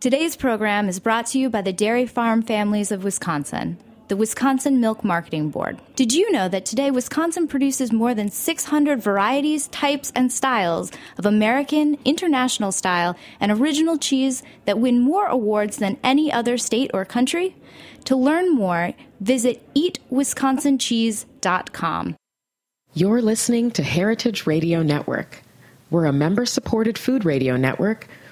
Today's program is brought to you by the Dairy Farm Families of Wisconsin, the Wisconsin Milk Marketing Board. Did you know that today Wisconsin produces more than 600 varieties, types, and styles of American, international style, and original cheese that win more awards than any other state or country? To learn more, visit eatwisconsincheese.com. You're listening to Heritage Radio Network. We're a member supported food radio network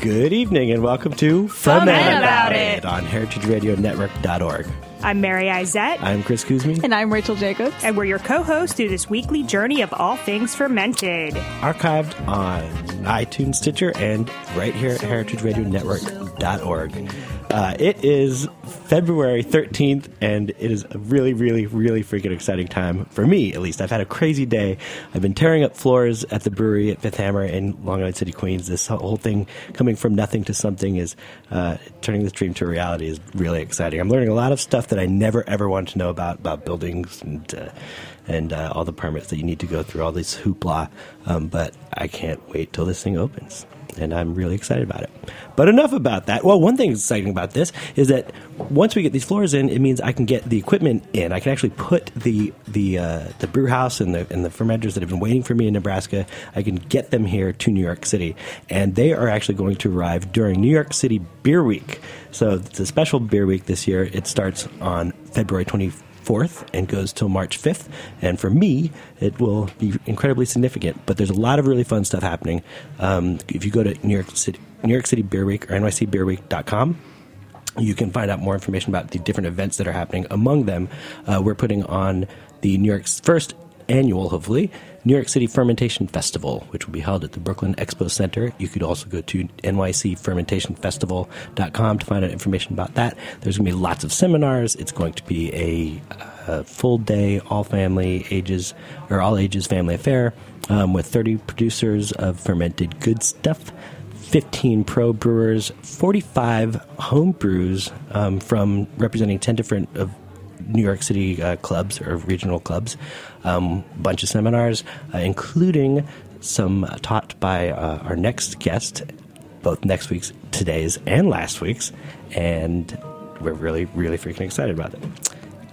Good evening and welcome to Ferment About It. on heritageradionetwork.org. I'm Mary Izett, I'm Chris Cuzme, And I'm Rachel Jacobs. and we're your co-hosts through this weekly journey of all things fermented. archived on iTunes, Stitcher, and right here at heritageradionetwork.org. Uh, it is February 13th, and it is a really, really, really freaking exciting time for me, at least. I've had a crazy day. I've been tearing up floors at the brewery at Fifth Hammer in Long Island City, Queens. This whole thing coming from nothing to something is uh, turning this dream to reality is really exciting. I'm learning a lot of stuff that I never ever wanted to know about about buildings and uh, and uh, all the permits that you need to go through, all this hoopla. Um, but I can't wait till this thing opens. And I'm really excited about it. But enough about that. Well, one thing exciting about this is that once we get these floors in, it means I can get the equipment in. I can actually put the the uh, the brew house and the and the fermenters that have been waiting for me in Nebraska. I can get them here to New York City, and they are actually going to arrive during New York City Beer Week. So it's a special beer week this year. It starts on February 24th. 4th and goes till March 5th. And for me, it will be incredibly significant. But there's a lot of really fun stuff happening. Um, if you go to New York City, New York City Beer Week or nycbeerweek.com, you can find out more information about the different events that are happening. Among them, uh, we're putting on the New York's first annual, hopefully, New York City Fermentation Festival, which will be held at the Brooklyn Expo Center. You could also go to nycfermentationfestival.com to find out information about that. There's going to be lots of seminars. It's going to be a, a full day, all family ages, or all ages family affair um, with 30 producers of fermented good stuff. 15 pro brewers, 45 home brews um, from representing 10 different of New York City uh, clubs or regional clubs, a um, bunch of seminars, uh, including some taught by uh, our next guest, both next week's, today's, and last week's, and we're really, really freaking excited about it.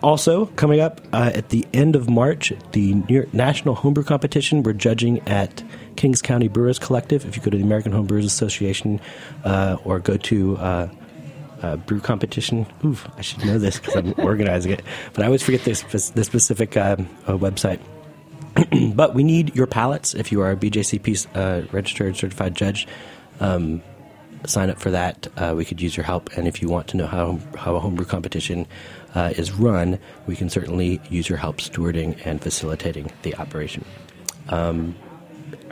Also, coming up uh, at the end of March, the New York National Homebrew Competition. We're judging at Kings County Brewers Collective. If you go to the American Homebrewers Association uh, or go to uh, brew competition. Oof, I should know this because I'm organizing it, but I always forget this the specific uh, uh, website. but we need your palates if you are a BJCP uh, registered certified judge. Um, sign up for that. Uh, we could use your help, and if you want to know how how a homebrew competition uh, is run, we can certainly use your help stewarding and facilitating the operation. Um,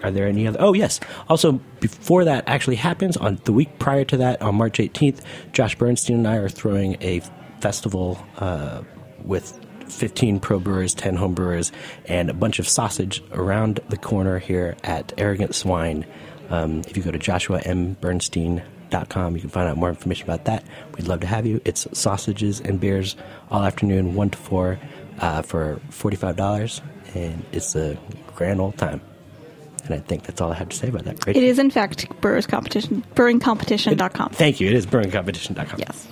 are there any other? Oh, yes. Also, before that actually happens, on the week prior to that, on March 18th, Josh Bernstein and I are throwing a festival uh, with 15 pro brewers, 10 home brewers, and a bunch of sausage around the corner here at Arrogant Swine. Um, if you go to joshuambernstein.com, you can find out more information about that. We'd love to have you. It's sausages and beers all afternoon, 1 to 4, uh, for $45, and it's a grand old time. And I think that's all I have to say about that. Rachel? It is, in fact, Brewers Competition, brewingcompetition.com. Thank you. It is brewingcompetition.com. Yes.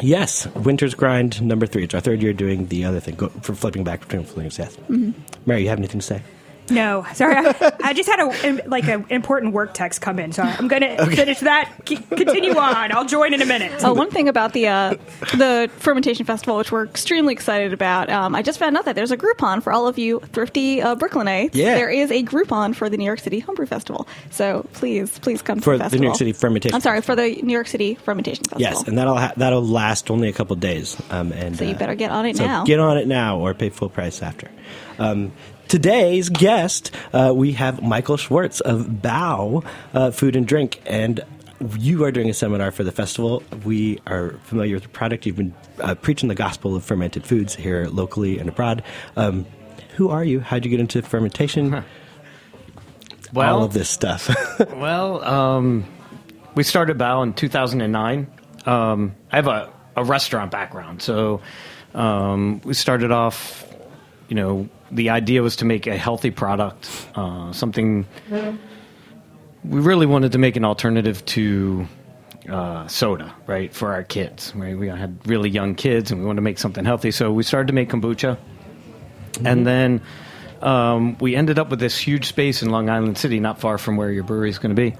Yes, Winter's Grind number three. It's our third year doing the other thing, go, for flipping back between flames. Yes. Mm-hmm. Mary, you have anything to say? No, sorry. I, I just had a like an important work text come in, so I'm going to finish that. C- continue on. I'll join in a minute. Oh, one thing about the uh, the fermentation festival, which we're extremely excited about, um, I just found out that there's a Groupon for all of you thrifty uh, Brooklynites. Yeah. there is a Groupon for the New York City Homebrew Festival. So please, please come For to the the. New York City Fermentation I'm sorry for the New York City Fermentation Festival. Yes, and that'll ha- that'll last only a couple days. Um, and So you uh, better get on it so now. Get on it now, or pay full price after. Um, today's guest, uh, we have Michael Schwartz of Bao uh, Food and Drink, and you are doing a seminar for the festival. We are familiar with the product. You've been uh, preaching the gospel of fermented foods here locally and abroad. Um, who are you? How'd you get into fermentation? Well, All of this stuff. well, um, we started Bao in 2009. Um, I have a, a restaurant background, so um, we started off. You know, the idea was to make a healthy product, uh, something we really wanted to make an alternative to uh, soda, right, for our kids. Right, we had really young kids, and we wanted to make something healthy, so we started to make kombucha, and then um, we ended up with this huge space in Long Island City, not far from where your brewery is going to be,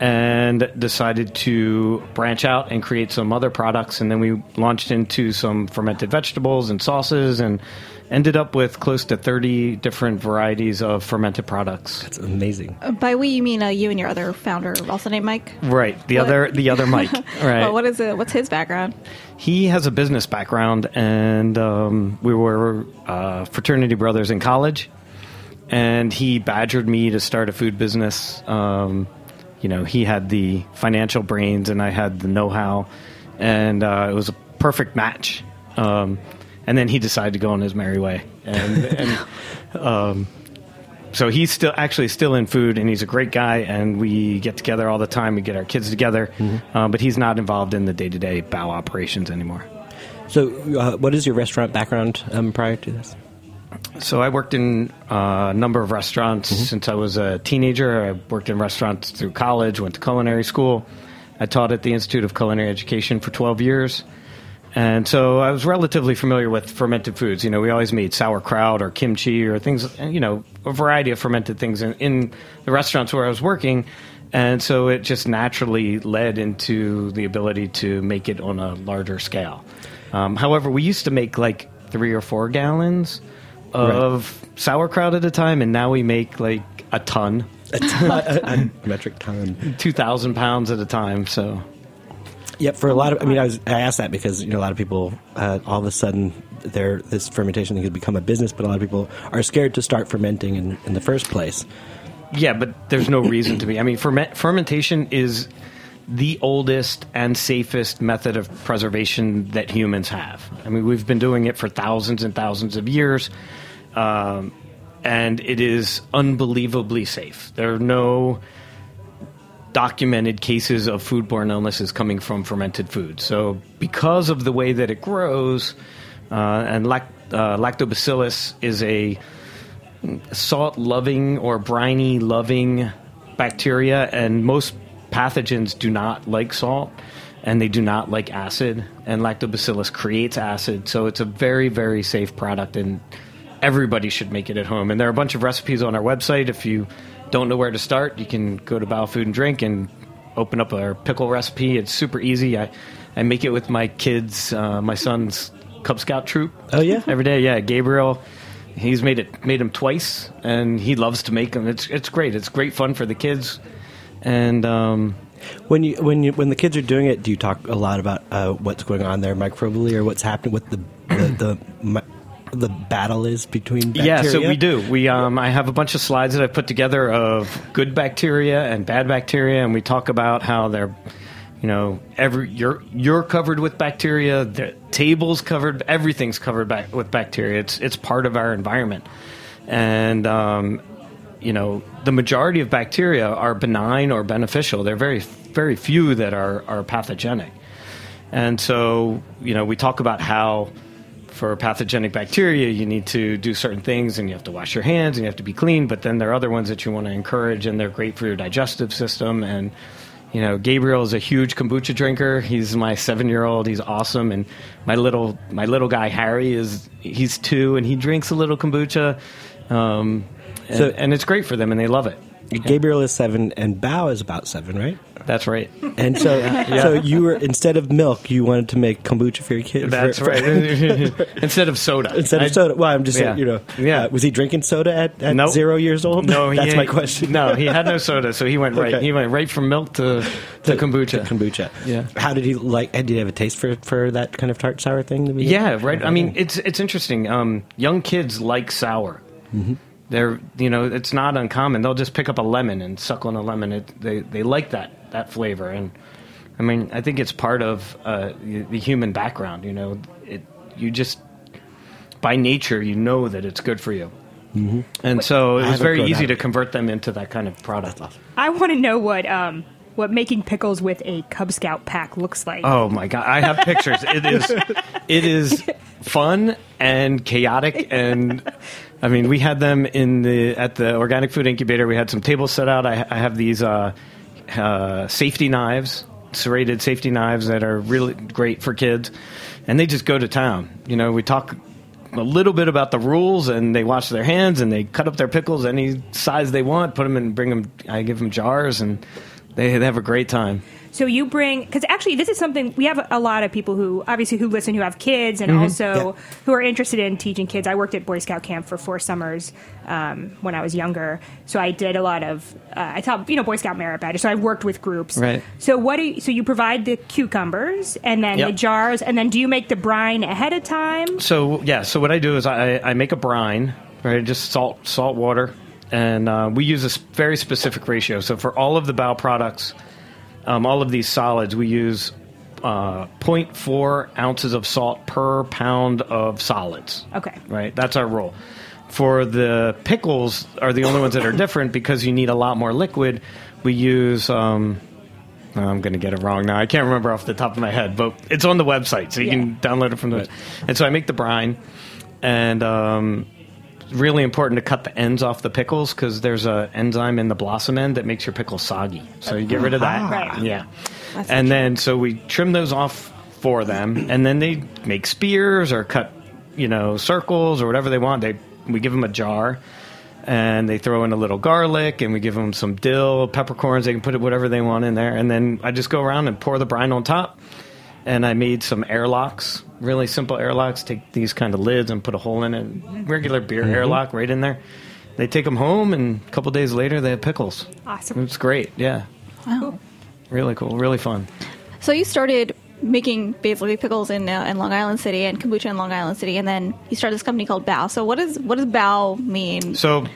and decided to branch out and create some other products. And then we launched into some fermented vegetables and sauces, and ended up with close to 30 different varieties of fermented products. That's amazing. Uh, By we, you mean uh, you and your other founder, also named Mike. Right, the What- other the other Mike. Right, Well, what is it? What's his background? he has a business background, and um, we were uh, fraternity brothers in college. And he badgered me to start a food business. Um, you know, he had the financial brains, and I had the know-how, and uh, it was a perfect match. Um, and then he decided to go on his merry way, and, and um, so he's still actually still in food, and he's a great guy. And we get together all the time. We get our kids together, uh, but he's not involved in the day to day Bao operations anymore. So, uh, what is your restaurant background um, prior to this? So I worked in uh, a number of restaurants since I was a teenager. I worked in restaurants through college, went to culinary school. I taught at the Institute of Culinary Education for 12 years. And so I was relatively familiar with fermented foods. You know, we always made sauerkraut or kimchi or things, you know, a variety of fermented things in, in the restaurants where I was working. And so it just naturally led into the ability to make it on a larger scale. Um, however, we used to make like three or four gallons of sauerkraut at a time, and now we make like a ton, a, ton, a, a metric ton. 2,000 pounds at a time. So Yep. For a lot of, I mean, I was I asked that because you know a lot of people uh, all of a sudden their this fermentation thing could become a business, but a lot of people are scared to start fermenting in, in the first place. Yeah, but there's no reason to be. I mean, ferment, fermentation is the oldest and safest method of preservation that humans have. I mean, we've been doing it for thousands and thousands of years, um, and it is unbelievably safe. There are no documented cases of foodborne illnesses coming from fermented food. So, because of the way that it grows, uh, and uh, lactobacillus is a salt loving or briny loving bacteria, and most pathogens do not like salt and they do not like acid. And lactobacillus creates acid, so it's a very, very safe product, and everybody should make it at home. And there are a bunch of recipes on our website. If you don't know where to start, you can go to Bao Food and Drink and open up our pickle recipe. It's super easy. I, I make it with my kids, uh, my son's Cub Scout troop. Oh, yeah? every day. Yeah, Gabriel. He's made it made them twice, and he loves to make them. It's it's great. It's great fun for the kids, and um, When you when you when the kids are doing it, do you talk a lot about uh, what's going on there microbially or what's happening with the the the, the battle is between bacteria? yeah. So we do. We um, I have a bunch of slides that I put together of good bacteria and bad bacteria, and we talk about how they're, you know, every you're you're covered with bacteria. The table's covered. Everything's covered back with bacteria. It's it's part of our environment, and um, you know, the majority of bacteria are benign or beneficial. There are very, very few that are, are pathogenic. And so, you know, we talk about how for pathogenic bacteria, you need to do certain things and you have to wash your hands and you have to be clean. But then there are other ones that you want to encourage and they're great for your digestive system. And, you know, Gabriel is a huge kombucha drinker. He's my seven year old. He's awesome. And my little, my little guy, Harry, is, he's two and he drinks a little kombucha. Um, and, So- and it's great for them, and they love it. Gabriel is seven, and Bao is about seven, right? That's right. And so, so you were instead of milk, you wanted to make kombucha for your kid. That's for- right. Instead of soda. Instead of soda. Well, I'm just Yeah. saying, you know, Yeah. uh, was he drinking soda at, at Nope. zero years old? No, that's my question. No, he had no soda, so he went right. Okay. He went right from milk to to kombucha. kombucha. Yeah. How did he like? Did he have a taste for for that kind of tart sour thing? that we did? Yeah, right. I mean, it's it's interesting. Um, young kids like sour. They're you know it's not uncommon. They'll just pick up a lemon and suck on a lemon. It, they they like that that flavor, and I mean I think it's part of uh, the the human background. You know, it you just by nature you know that it's good for you. And so it was haven't very easy out to convert them into that kind of product. I want to know what um what making pickles with a Cub Scout pack looks like. Oh my god, I have pictures. It is it is fun and chaotic and I mean, we had them in the at the organic food incubator. We had some tables set out. I, I have these uh, uh, safety knives, serrated safety knives that are really great for kids, and they just go to town. You know, we talk a little bit about the rules, and they wash their hands and they cut up their pickles any size they want. Put them in, bring them. I give them jars, and they, they have a great time. So you bring because actually this is something we have a lot of people who obviously who listen who have kids and also who are interested in teaching kids. I worked at Boy Scout camp for four summers um, when I was younger, so I did a lot of uh, I taught you know Boy Scout merit badges. So I worked with groups. Right. So what do you, so you provide the cucumbers and then the jars and then do you make the brine ahead of time? So yeah, so what I do is I, I make a brine, right? Just salt, salt water, and uh, we use a very specific ratio. So for all of the Bao products, um, all of these solids, we use uh, 0.4 ounces of salt per pound of solids. Okay. Right, that's our rule. For the pickles, are the only ones that are different because you need a lot more liquid. We use. Um, I'm going to get it wrong now. I can't remember off the top of my head, but it's on the website, so you Yeah. can download it from the. And so I make the brine, and um, it's really important to cut the ends off the pickles because there's a enzyme in the blossom end that makes your pickle soggy. So you get rid of that. Right. Yeah. and then so we trim those off for them, and then they make spears or cut, you know, circles or whatever they want. They we give them a jar and they throw in a little garlic and we give them some dill, peppercorns. They can put whatever they want in there, and then I just go around and pour the brine on top. And I made some airlocks, really simple airlocks. Take these kind of lids and put a hole in it, regular beer airlock right in there. They take them home, and a couple days later they have pickles. Awesome. It's great, yeah. Wow. Really cool, really fun. So you started making basically pickles in uh, in Long Island City and kombucha in Long Island City, and then you started this company called Bao. So what is what does Bao mean, So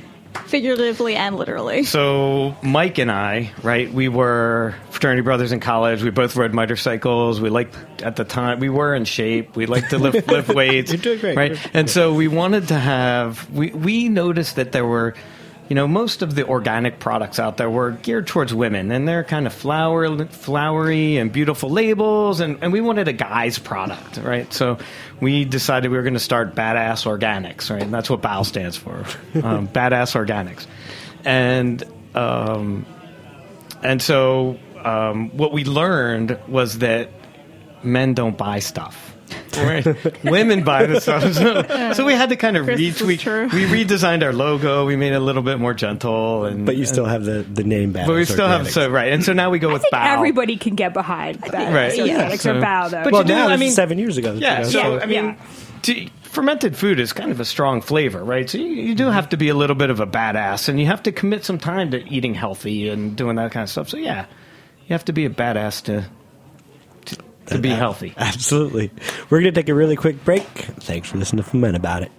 figuratively and literally? So Mike and I, right? We were fraternity brothers in college. We both rode motorcycles. We liked at the time we were in shape. We liked to lift lift weights. You're doing great. right? And so we wanted to have. We we noticed that there were. You know, most of the organic products out there were geared towards women, and they're kind of flower, flowery and beautiful labels, and, and we wanted a guy's product, right? So we decided we were going to start Badass Organics, right? And that's what BAO stands for, um, Badass Organics. And um, and so um, what we learned was that men don't buy stuff. Right? Women buy the stuff. So, so we had to kind of Chris, reach. We, we redesigned our logo. We made it a little bit more gentle, and But you still have the, the name back. but we still have so right. And so now we go I with think bow. everybody can get behind that. Right. Yeah. organics So- or bow though. But Well, you do, now I mean- seven years ago. Yeah. you know, So I mean, yeah. to, fermented food is kind of a strong flavor, right? So you, you do have to be a little bit of a badass, and you have to commit some time to eating healthy and doing that kind of stuff. So yeah, you have to be a badass to to, to be healthy. Absolutely. We're going to take a really quick break. Thanks for listening to Ferment About It.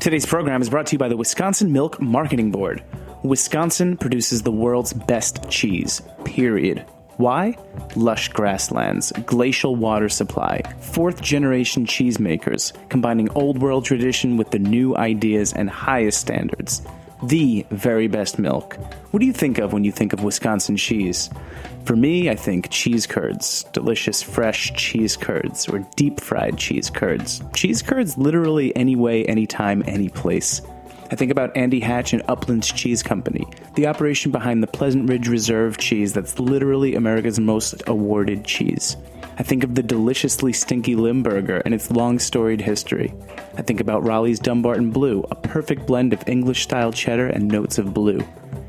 Today's program is brought to you by the Wisconsin Milk Marketing Board. Wisconsin produces the world's best cheese, period. Why? Lush grasslands, glacial water supply, fourth generation cheesemakers, combining old world tradition with the new ideas and highest standards. The very best milk. What do you think of when you think of Wisconsin cheese? For me, I think cheese curds, delicious fresh cheese curds, or deep fried cheese curds. Cheese curds literally any way, anytime, any place. I think about Andy Hatch and Upland's Cheese Company, the operation behind the Pleasant Ridge Reserve cheese that's literally America's most awarded cheese. I think of the deliciously stinky Limburger and its long storied history. I think about Roelli's Dunbarton Blue, a perfect blend of English style cheddar and notes of blue.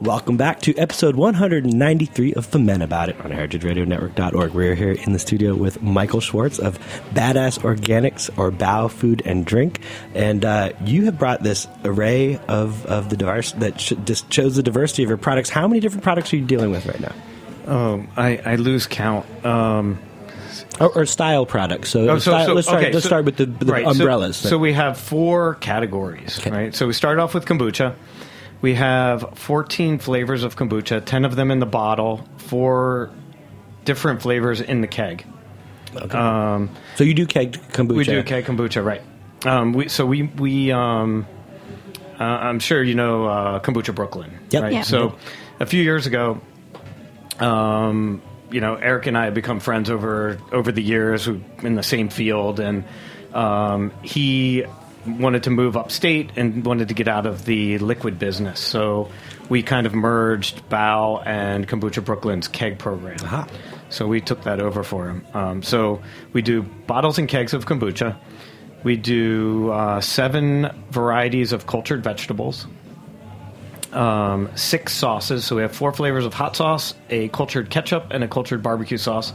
Welcome back to episode 193 of Ferment About It on heritageradionetwork.org. We're here in the studio with Michael Schwartz of Badass Organics or Bao Food and Drink. And uh, you have brought this array of, of the diverse that sh- just shows the diversity of your products. How many different products are you dealing with right now? Um, I, I lose count. Um, Or, or style products. So, Oh, so- style- so- let's start, okay, let's so- start with the, the right, umbrellas. So, we have four categories, Okay. right? So we start off with kombucha. We have 14 flavors of kombucha, 10 of them in the bottle, four different flavors in the keg. Um, so you do keg kombucha. we do keg kombucha, right? Um, we, so we we um, uh, I'm sure you know uh, kombucha Brooklyn, Yep. right? Yeah. So a few years ago, um, you know, Eric and I have become friends over over the years in the same field, and um, he wanted to move upstate and wanted to get out of the liquid business. So we kind of merged Bao and Kombucha Brooklyn's keg program. Aha. So we took that over for him. Um, so we do bottles and kegs of kombucha. We do uh, seven varieties of cultured vegetables um, six sauces. So we have four flavors of hot sauce, a cultured ketchup, and a cultured barbecue sauce.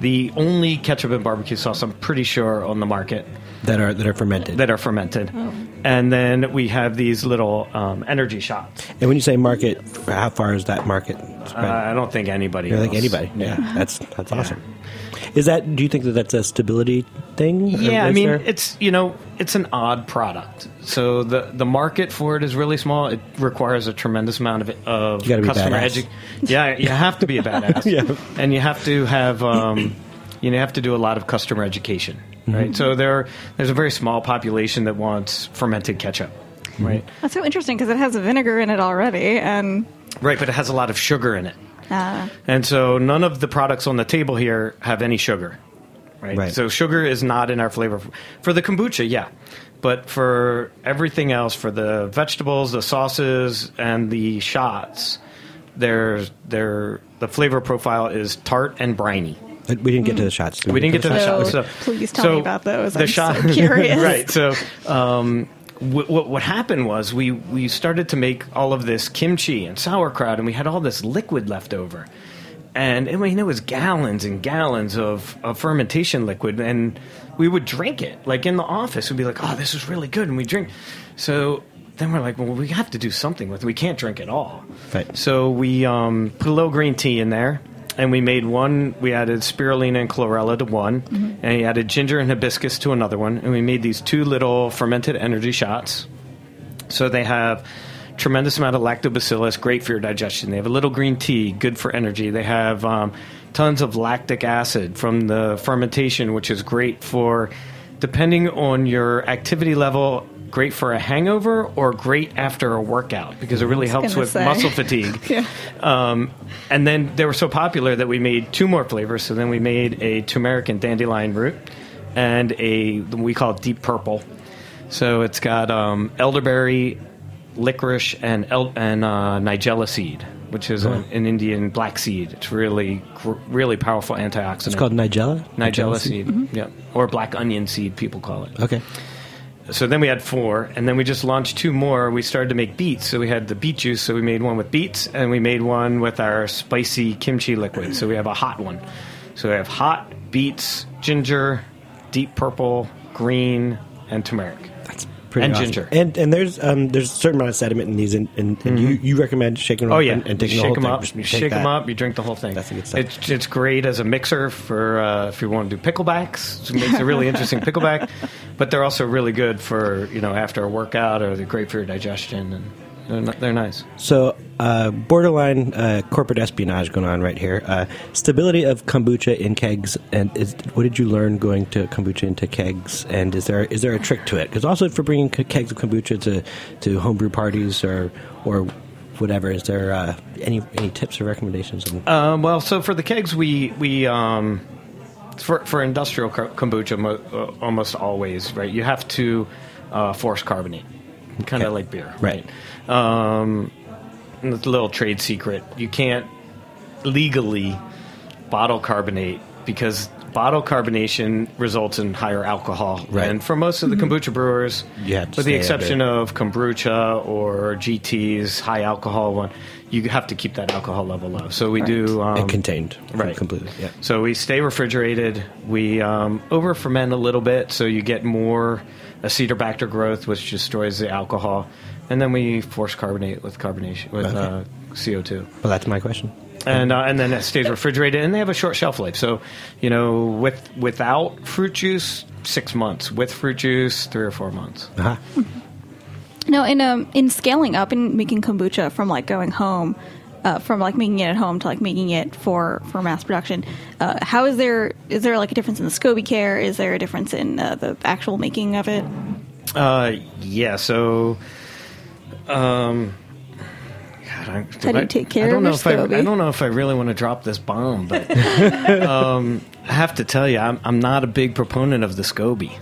The only ketchup and barbecue sauce I'm pretty sure on the market that are that are fermented. that are fermented. And then we have these little um, energy shots. and when you say market, how far is that market Uh. I don't think anybody. I think anybody. Yeah, that's that's awesome. Is that? Do you think that that's a stability thing? Yeah, I mean, there- it's you know, it's an odd product. So the the market for it is really small. It requires a tremendous amount of of You gotta be customer education. Yeah, you have to be a badass. Yeah. and you have to have um, you know, you have to do a lot of customer education, Mm-hmm. right? So there there's a very small population that wants fermented ketchup, Mm-hmm. right? That's so interesting because it has vinegar in it already, and Right, but it has a lot of sugar in it. Uh, And so none of the products on the table here have any sugar. Right? Right. So sugar is not in our flavor. For the kombucha, yeah. But for everything else, for the vegetables, the sauces, and the shots, there's there the flavor profile is tart and briny. we didn't get to the shots. did We didn't get to the So, shots. So, please tell so me about those. The I'm shot, so curious. right? So, um, what, what what happened was we we started to make all of this kimchi and sauerkraut, and we had all this liquid left over, and mean it was gallons and gallons of, of fermentation liquid, and we would drink it like in the office. We'd be like, "Oh, this is really good," and we drink. So then we're like, "Well, we have to do something with it. We can't drink it all. Right. So we um, put a little green tea in there, and we made one. We added spirulina and chlorella to one, and we added ginger and hibiscus to another one, and we made these two little fermented energy shots. So they have tremendous amount of lactobacillus, great for your digestion. They have a little green tea, good for energy. They have um, tons of lactic acid from the fermentation, which is great for, depending on your activity level, great for a hangover or great after a workout because it really helps with say. muscle fatigue. Yeah. Um, and then they were so popular that we made two more flavors. So then we made a turmeric and dandelion root and a we call it deep purple. So it's got um, elderberry, licorice, and el- and uh, nigella seed, which is a, an Indian black seed. It's really gr- really powerful antioxidant. It's called Nigella. nigella seed, yeah, or black onion seed. People call it. Okay. So then we had four, and then we just launched two more. We started to make beets. So we had the beet juice. So we made one with beets, and we made one with our spicy kimchi liquid. So we have a hot one. So we have hot beets, ginger, deep purple, green, and turmeric. Pretty And awesome. ginger. And and there's um there's a certain amount of sediment in these, and, and, and you, you recommend shaking them Oh up yeah, and, and taking you the whole shake them thing. up. Just You take shake them up. You drink the whole thing. That's the good stuff. It's it's great as a mixer for uh, if you want to do picklebacks. It makes a really interesting pickleback, but they're also really good for you know after a workout or they're great for your digestion and they're, they're nice. So, uh, borderline uh, corporate espionage going on right here. Uh, stability of kombucha in kegs, and is, what did you learn going to kombucha into kegs? And is there is there a trick to it? Because also for bringing kegs of kombucha to to homebrew parties or or whatever, is there uh, any any tips or recommendations? On, Um, well, so for the kegs, we we um, for for industrial kombucha, mo- uh, almost always right. You have to uh, force carbonate, kind of Okay. like beer, Right. Um, it's a little trade secret. You can't legally bottle carbonate because bottle carbonation results in higher alcohol. Right. And for most of the kombucha brewers, You have to with the exception under- of kombucha or GT's high alcohol one, you have to keep that alcohol level low. So we do um, and contained, right completely. Yeah. so we stay refrigerated. We um, over ferment a little bit, so you get more acetobacter growth, which destroys the alcohol, and then we force carbonate with carbonation with Okay. uh, CO two, Well, that's my question. and uh, and then it stays refrigerated, and they have a short shelf life. So you know, with without fruit juice, six months. With fruit juice, three or four months. Uh-huh. No, in um in scaling up and making kombucha from like going home, uh, from like making it at home to like making it for for mass production. Uh, how is there is there like a difference in the SCOBY care? Is there a difference in uh, the actual making of it? Uh, yeah. So, um, God, I, How do you take care I don't of know if I, SCOBY? I don't know if I really want to drop this bomb, but um, I have to tell you, I'm, I'm not a big proponent of the SCOBY.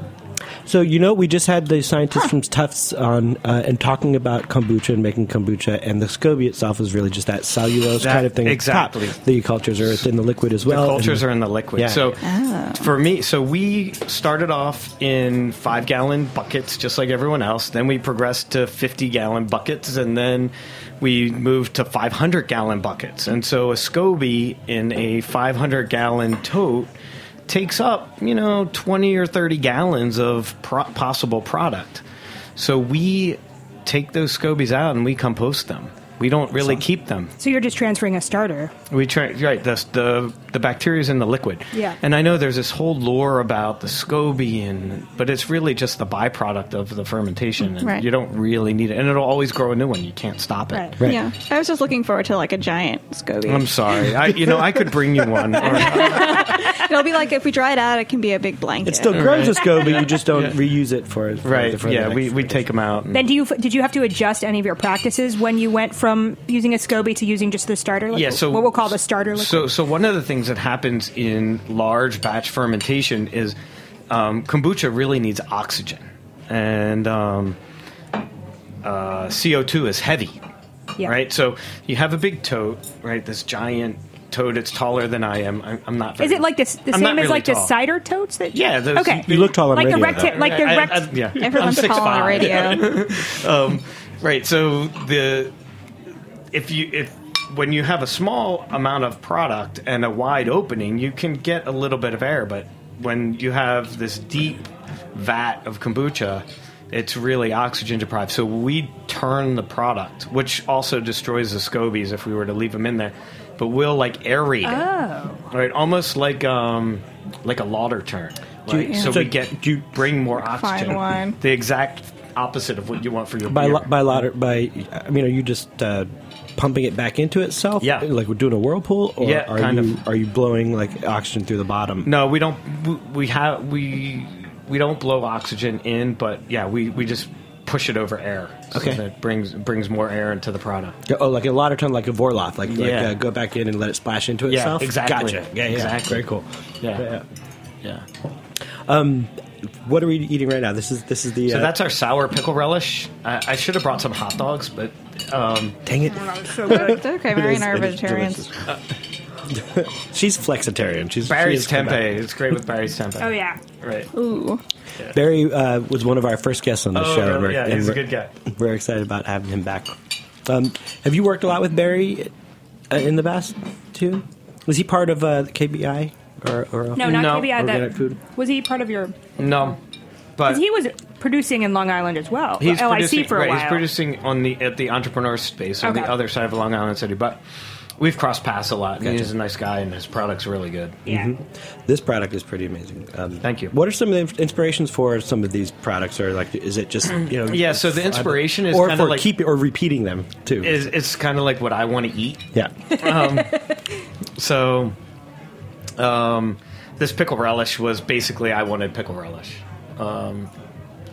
So you know, we just had the scientists from Tufts on uh, and talking about kombucha and making kombucha, and the SCOBY itself is really just that cellulose That- kind of thing. at the top. exactly. The cultures are in the liquid as well. the cultures and- are in the liquid. Yeah. So Oh. for me, so we started off in five gallon buckets, just like everyone else. Then we progressed to 50 gallon buckets, and then we moved to 500 gallon buckets. And so a SCOBY in a 500 gallon tote takes up, you know, 20 or 30 gallons of pro- possible product. So we take those scobies out and we compost them. We don't really keep them. So you're just transferring a starter. We try right. The the the bacteria is in the liquid. Yeah. And I know there's this whole lore about the SCOBY, and but it's really just the byproduct of the fermentation, and Right. you don't really need it. And it'll always grow a new one. You can't stop it. Right. Right. Yeah, I was just looking forward to like a giant SCOBY. I'm sorry. I you know I could bring you one. Or, It'll be like if we dry it out, it can be a big blanket. It still grows a SCOBY, you just don't reuse it for, for right. The, for yeah. We we take them out. and- Then do you did you have to adjust any of your practices when you went from using a SCOBY to using just the starter? liquid? Yeah, so what we'll call the starter liquid. So, so one of the things that happens in large batch fermentation is um, kombucha really needs oxygen, and um, uh, CO two is heavy, Yeah. right? So you have a big tote, right? This giant tote. It's taller than I am. I'm, I'm not. Is it like this? The I'm same as really like the cider totes that? Yeah, those- okay. You look taller. like radio, the recti- like the I- I- I- yeah. Everyone's I'm tall on 6'5". radio. um, right. So the if you if when you have a small amount of product and a wide opening, you can get a little bit of air. But when you have this deep vat of kombucha, it's really oxygen deprived. So we turn the product, which also destroys the scobies if we were to leave them in there. But we'll like aerate Oh. it, right? Almost like um, like a lauter tun. Right? so, so we get do you- bring more Fine oxygen. wine. The exact opposite of what you want for your by beer. lo- by lot by I mean, are you just uh, pumping it back into itself? Yeah. like we're doing a whirlpool, or Yeah, are you of. are you blowing like oxygen through the bottom? No, we don't. We, have we we don't blow oxygen in, but yeah, we, we just push it over air. So Okay. that brings brings more air into the product. Oh, like a lot of time, like a vorlauf, like, like uh, go back in and let it splash into itself. Yeah, exactly. Gotcha. Yeah, yeah, Exactly. Very cool. Yeah. Yeah. Um, what are we eating right now? This is this is the. So uh, that's our sour pickle relish. I, I should have brought some hot dogs, but um, dang it. so. It's okay, Mary and I are It is vegetarians. delicious. She's flexitarian. She's Barry's she has come tempeh. It's great with Barry's tempeh. Oh yeah. Right. Ooh, Barry uh, was one of our first guests on the Oh, show. really? and we're- Yeah, and he's a we're- good guy. We're excited about having him back. Um, have you worked a lot with Barry uh, in the past too? Was he part of uh, KBI or, or No, not No, KBI. organic That food. was he part of your? No, but He was producing in Long Island as well. He's LIC producing, for a right, while. He's producing on the at the entrepreneur space on Okay. the other side of Long Island City, but we've crossed paths a lot. and He's a nice guy, and his product's really good. yeah. This product is pretty amazing. Um, Thank you. What are some of the inspirations for some of these products? Or like, is it just you know? Yeah, so the inspiration is or for like- keep or repeating them too. It's, it's kind of like what I want to eat. yeah, So, um, this pickle relish was basically I wanted pickle relish,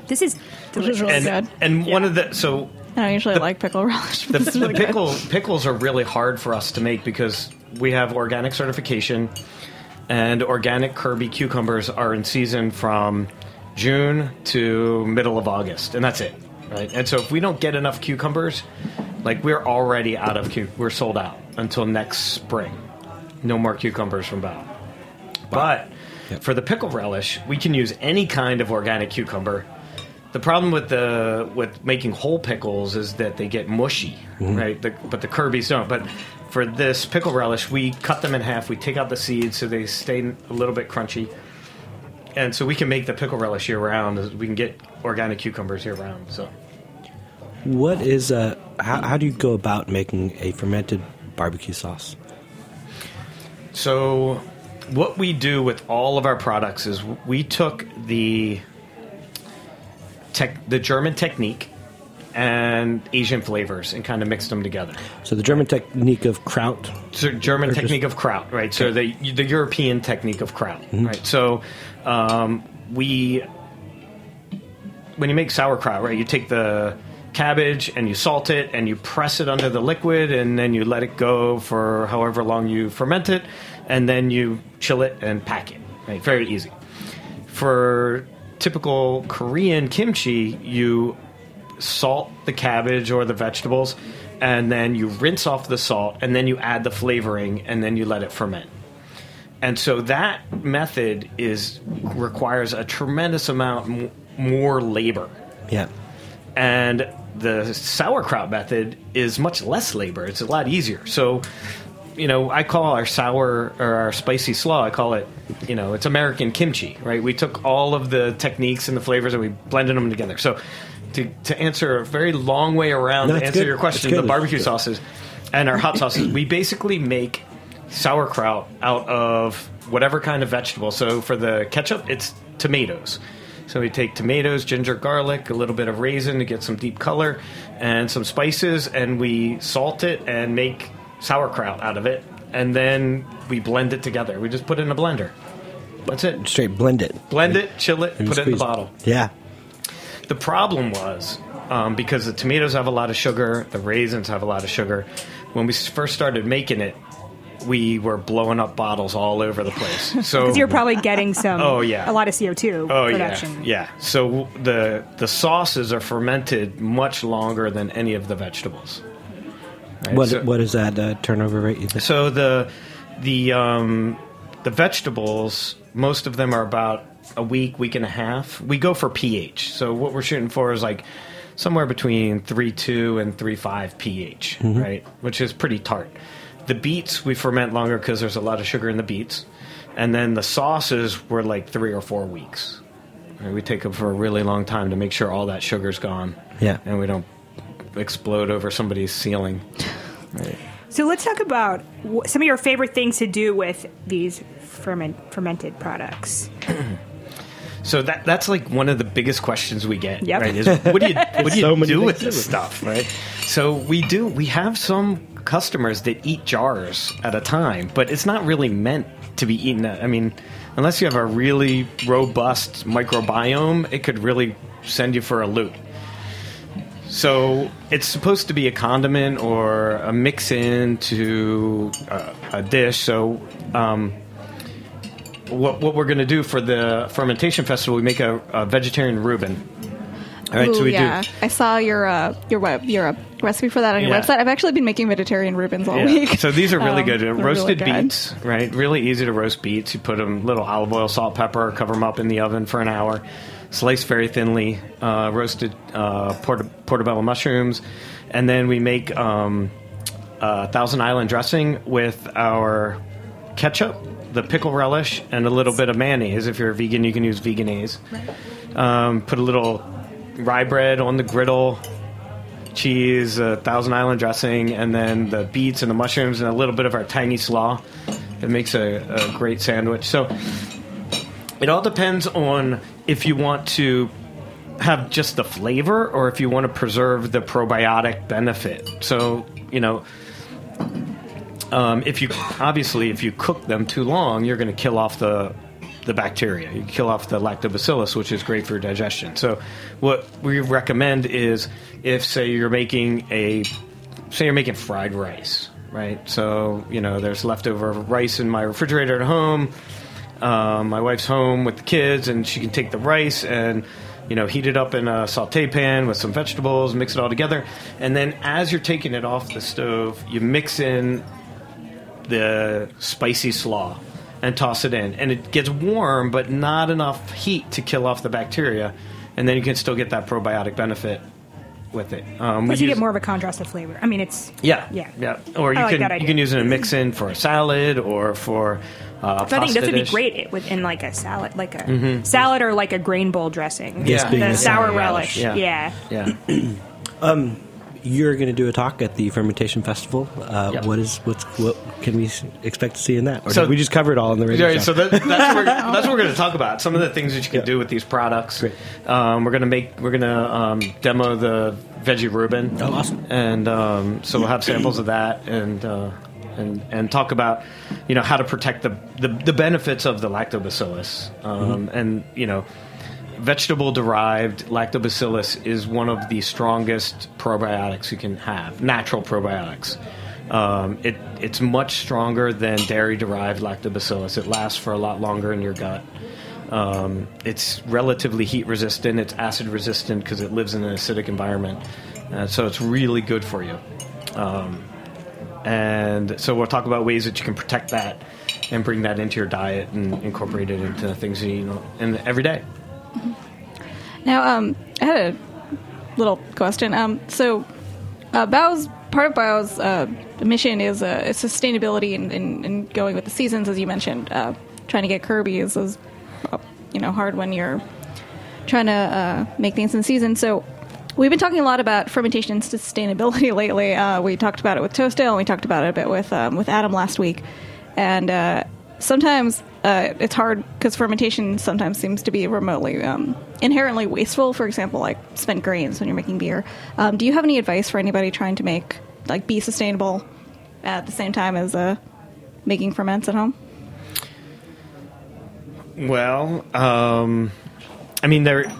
This is Which is delicious. really and good. and one of the so I don't usually like pickle relish. the, this is the really good. pickles are really hard for us to make because we have organic certification, and organic Kirby cucumbers are in season from June to middle of August, and that's it, right? And so if we don't get enough cucumbers, like we're already out of cu- we're sold out until next spring. No more cucumbers from Bao. But for the pickle relish, we can use any kind of organic cucumber. The problem with the with making whole pickles is that they get mushy, right? The, but the Kirby's don't. But for this pickle relish, we cut them in half. We take out the seeds so they stay a little bit crunchy, and so we can make the pickle relish year round. We can get organic cucumbers year round. So what is uh? How, how do you go about making a fermented barbecue sauce? So, what we do with all of our products is we took the tech, the German technique and Asian flavors and kind of mixed them together. So the German technique of kraut. So German Or just- technique of kraut, right? So the the European technique of kraut, right? So um, we when you make sauerkraut, right? You take the cabbage and you salt it and you press it under the liquid and then you let it go for however long you ferment it and then you chill it and pack it. Right? Very easy. For typical Korean kimchi, you salt the cabbage or the vegetables and then you rinse off the salt and then you add the flavoring and then you let it ferment. And so that method is requires a tremendous amount m- more labor. Yeah. And the sauerkraut method is much less labor. It's a lot easier. So, you know, I call our sour or our spicy slaw, I call it, you know, it's American kimchi, right? We took all of the techniques and the flavors and we blended them together. So, to, to answer a very long way around No, to answer good. your question, the barbecue sauces and our hot sauces, we basically make sauerkraut out of whatever kind of vegetable. So for the ketchup, it's tomatoes. So we take tomatoes, ginger, garlic, a little bit of raisin to get some deep color, and some spices, and we salt it and make sauerkraut out of it. And then we blend it together. We just put it in a blender. That's it. Straight blend it. Blend it, chill it, And put it in the bottle. Yeah. The problem was um, because the tomatoes have a lot of sugar, the raisins have a lot of sugar. When we first started making it, we were blowing up bottles all over the place. So Because you're probably getting some, Oh, yeah. a lot of CO2 Oh production. yeah, yeah. So the the sauces are fermented much longer than any of the vegetables. Right? What so, what is that uh, turnover rate? You think? so the the um, the vegetables, most of them are about a week, week and a half. We go for pH. So what we're shooting for is like somewhere between three two and three five pH, right? Which is pretty tart. The beets we ferment longer because there's a lot of sugar in the beets, and then the sauces were like three or four weeks. Right, We take them for a really long time to make sure all that sugar's gone. Yeah. and we don't explode over somebody's ceiling. So let's talk about wh- some of your favorite things to do with these ferment, fermented products. So that that's like one of the biggest questions we get. Yep. Right? Is what do you what do you so do with this stuff? Right. So we do. We have some customers that eat jars at a time, but it's not really meant to be eaten. At, I mean, unless you have a really robust microbiome, it could really send you for a loop. So it's supposed to be a condiment or a mix in to a, a dish. So um, what, what we're going to do for the fermentation festival, we make a, a vegetarian Reuben. All right, Ooh, so we yeah. do. I saw your uh, your web your uh, recipe for that on your Yeah. website. I've actually been making vegetarian Reubens all Yeah. week. So these are really Um, good. Roasted really good. beets, right? Really easy to roast beets. You put them little olive oil, salt, pepper, cover them up in the oven for an hour. Slice very thinly. Uh, roasted uh, porta- portobello mushrooms, and then we make um, uh, Thousand Island dressing with our ketchup, the pickle relish, and a little bit of mayonnaise. If you're a vegan, you can use veganese. Um, put a little rye bread on the griddle, cheese, a Thousand Island dressing, and then the beets and the mushrooms and a little bit of our tiny slaw. It makes a, a great sandwich. So it all depends on if you want to have just the flavor or if you want to preserve the probiotic benefit. So, you know, um, if you obviously if you cook them too long, you're going to kill off the the bacteria. You kill off the lactobacillus, which is great for digestion. So, what we recommend is if say you're making a say you're making fried rice, right? So you know there's leftover rice in my refrigerator at home. Um, my wife's home with the kids, and she can take the rice and you know heat it up in a saute pan with some vegetables, mix it all together, and then as you're taking it off the stove, you mix in the spicy slaw and toss it in. And it gets warm, but not enough heat to kill off the bacteria. And then you can still get that probiotic benefit with it. Um, Plus, you use- get more of a contrast of flavor. I mean, it's Yeah, yeah, yeah. Or you I like can that you can use it in a mix in for a salad or for uh, So I think pasta this would be dish. great within like a salad, like a salad or like a grain bowl dressing. Yeah. the sour sour relish. relish, Yeah. yeah. Yeah. You're going to do a talk at the fermentation festival. Uh, Yep. What is what's what can we expect to see in that? Or So- did we just cover it all in the radio. Yeah, show? so that, that's, what we're, that's what we're going to talk about. Some of the things that you can do with these products. Um, we're going to make. We're going to um, demo the veggie Reuben. Oh, awesome. And um, so we'll have samples of that and. Uh, and, and talk about you know how to protect the, the, the benefits of the lactobacillus um, and you know vegetable derived lactobacillus is one of the strongest probiotics you can have natural probiotics. Um, it, it's much stronger than dairy derived lactobacillus. It lasts for a lot longer in your gut. Um, it's relatively heat resistant it's acid resistant because it lives in an acidic environment uh, so it's really good for you. Um, and so we'll talk about ways that you can protect that and bring that into your diet and incorporate it into things you know in every day Now, um, I had a little question. Um, so, uh, Bao's part of Bao's uh, mission is uh, sustainability and, and, and going with the seasons, as you mentioned. Uh, trying to get Kirby is, you know hard when you're trying to uh, make things in season. So. We've been talking a lot about fermentation and sustainability lately. Uh, we talked about it with Toast Ale, and we talked about it a bit with um, with Adam last week. And uh, sometimes uh, it's hard because fermentation sometimes seems to be remotely um, inherently wasteful. For example, like spent grains when you're making beer. Um, do you have any advice for anybody trying to make like be sustainable at the same time as uh, making ferments at home? Well, um, I mean, there.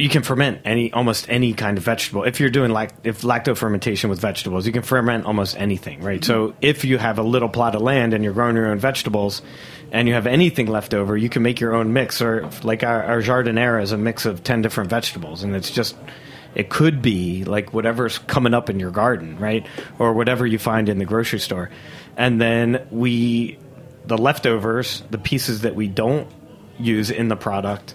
You can ferment any almost any kind of vegetable. If you're doing like if lacto fermentation with vegetables, you can ferment almost anything, right? So if you have a little plot of land and you're growing your own vegetables, and you have anything left over, you can make your own mix. Or like our, our jardinera is a mix of ten different vegetables, and it's just it could be like whatever's coming up in your garden, right? Or whatever you find in the grocery store. And then we, the leftovers, the pieces that we don't use in the product,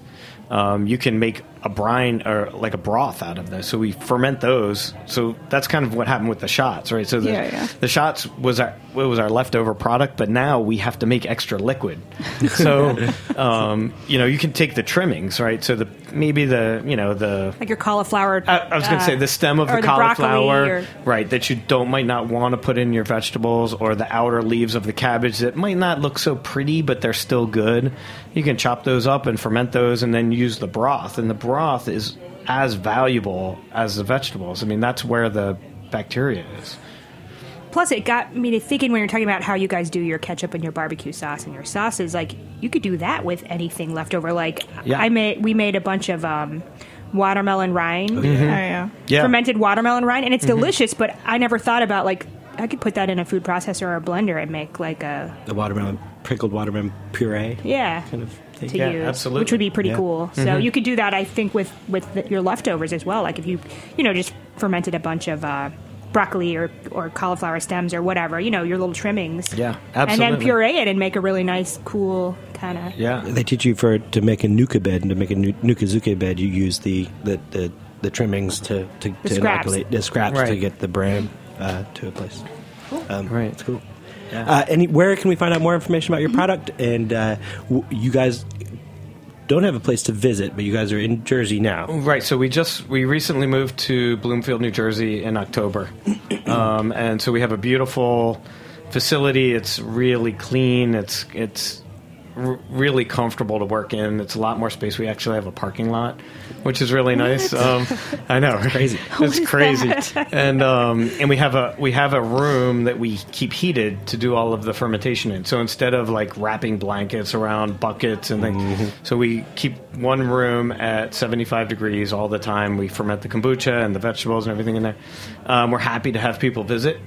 um, you can make a brine or like a broth out of those. So we ferment those. So that's kind of what happened with the shots, right? So the, Yeah, yeah. the shots was our it was our leftover product, but now we have to make extra liquid. So um, you know you can take the trimmings, right? So the maybe the you know the Like your cauliflower. I, I was going to uh, say the stem of the the cauliflower, or- right? That you don't might not want to put in your vegetables, or the outer leaves of the cabbage that might not look so pretty, but they're still good. You can chop those up and ferment those, and then use the broth. And the broth is as valuable as the vegetables. I mean, that's where the bacteria is. Plus, it got me to thinking when you're talking about how you guys do your ketchup and your barbecue sauce and your sauces. Like, you could do that with anything left over. Like, Yeah. I made we made a bunch of um, watermelon rind, Oh yeah. Yeah. fermented watermelon rind, and it's delicious. But I never thought about like I could put that in a food processor or a blender and make like a the watermelon pickled watermelon puree. yeah Kind of thing. To Yeah, use, absolutely. which would be pretty Yeah. cool. So you could do that, I think, with with the, your leftovers as well. Like if you you know just fermented a bunch of. Uh, broccoli or, or cauliflower stems or whatever you know your little trimmings Yeah, absolutely. and then puree it and make a really nice cool kind of Yeah, They teach you for to make a nuka bed and to make a nu- nukazuke bed. You use the the, the, the trimmings to to, to scraps. inoculate the scraps to get the bran uh, to a place. Um, Right. it's cool. Yeah. Uh, any, where can we find out more information about your product? And uh, w- you guys don't have a place to visit, but you guys are in Jersey now. Right. So we just we recently moved to Bloomfield, New Jersey in October, um, and so we have a beautiful facility. It's really clean. It's it's r- really comfortable to work in. It's a lot more space. We actually have a parking lot, which is really nice. Um, I know, Crazy. It's crazy, and um, and we have a we have a room that we keep heated to do all of the fermentation in. So instead of like wrapping blankets around buckets and things, so we keep one room at seventy five degrees all the time. We ferment the kombucha and the vegetables and everything in there. Um, we're happy to have people visit.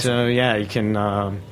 So yeah, you can. Um,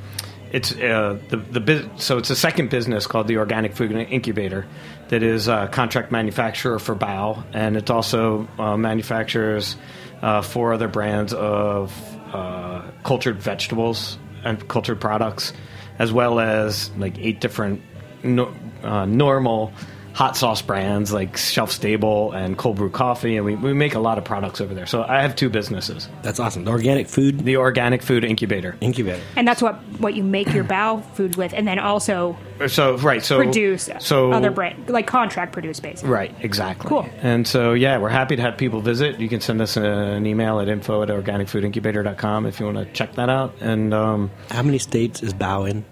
it's uh, the the so it's a second business called the Organic Food Incubator that is a contract manufacturer for Bao, and it also uh, manufactures uh, four other brands of uh, cultured vegetables and cultured products, as well as like eight different no, uh, normal hot sauce brands like Shelf Stable and Cold Brew Coffee, and we, we make a lot of products over there. So I have two businesses: That's awesome. The organic food the Organic Food Incubator. incubator. And that's what, what you make your Bao food with, and then also So right, so produce so other brand, like contract produce, basically. Right, exactly. Cool. And so, yeah, we're happy to have people visit. You can send us a, an email at info at organicfoodincubator.com if you want to check that out. And um, How many states is Bao in?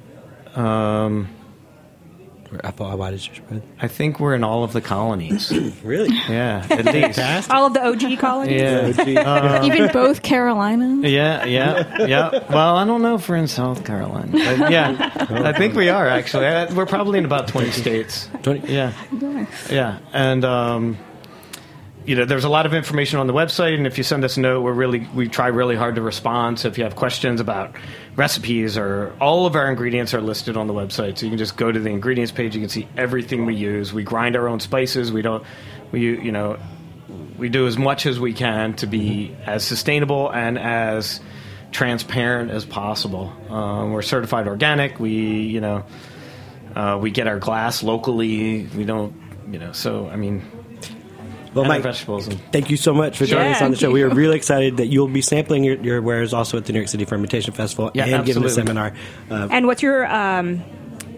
um, Or how wide is your spread? I think we're in all of the colonies. Really? yeah, at least. All of the OG colonies. Yeah. Even both Carolinas. Yeah, yeah, yeah. Well, I don't know if we're in South Carolina. But yeah, I think we are actually. Uh, We're probably in about 20 states. 20? Yeah. Yeah. And, um, you know, there's a lot of information on the website, and if you send us a note, we're really we try really hard to respond. So if you have questions about recipes or all of our ingredients are listed on the website, so you can just go to the ingredients page. You can see everything we use. We grind our own spices. We don't, we you know, we do as much as we can to be as sustainable and as transparent as possible. Um, we're certified organic. We you know, uh, we get our glass locally. We don't you know. So I mean. Well, and our Mike, vegetables and thank you so much for joining Yeah, us on the thank show. We are really excited that you'll be sampling your, your wares also at the New York City Fermentation Festival Yeah, and giving a seminar uh, And what's your um,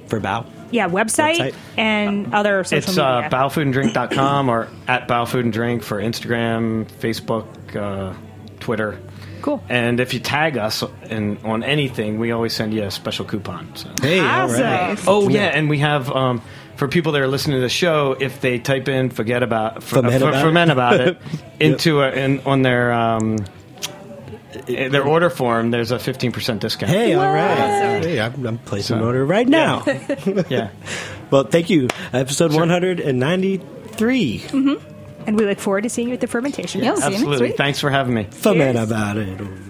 for Bao. yeah website, Website. and other social It's uh, media? baofoodanddrink.com or at baofoodanddrink for Instagram, Facebook, uh, Twitter. Cool. And if you tag us in, on anything, we always send you a special coupon. So. Hey, Awesome. right. Oh yeah, and we have um, for people that are listening to the show, if they type in "forget about f- Ferment uh, about ferment it. about it" into a, in, on their um, their order form, there's a fifteen percent discount. Hey, all right. Hey, I'm, I'm placing an order right now. yeah. well, thank you. Episode 193. and we look forward to seeing you at the fermentation. Yeah, we'll see you next Absolutely. Thanks for having me. Ferment Cheers. about it.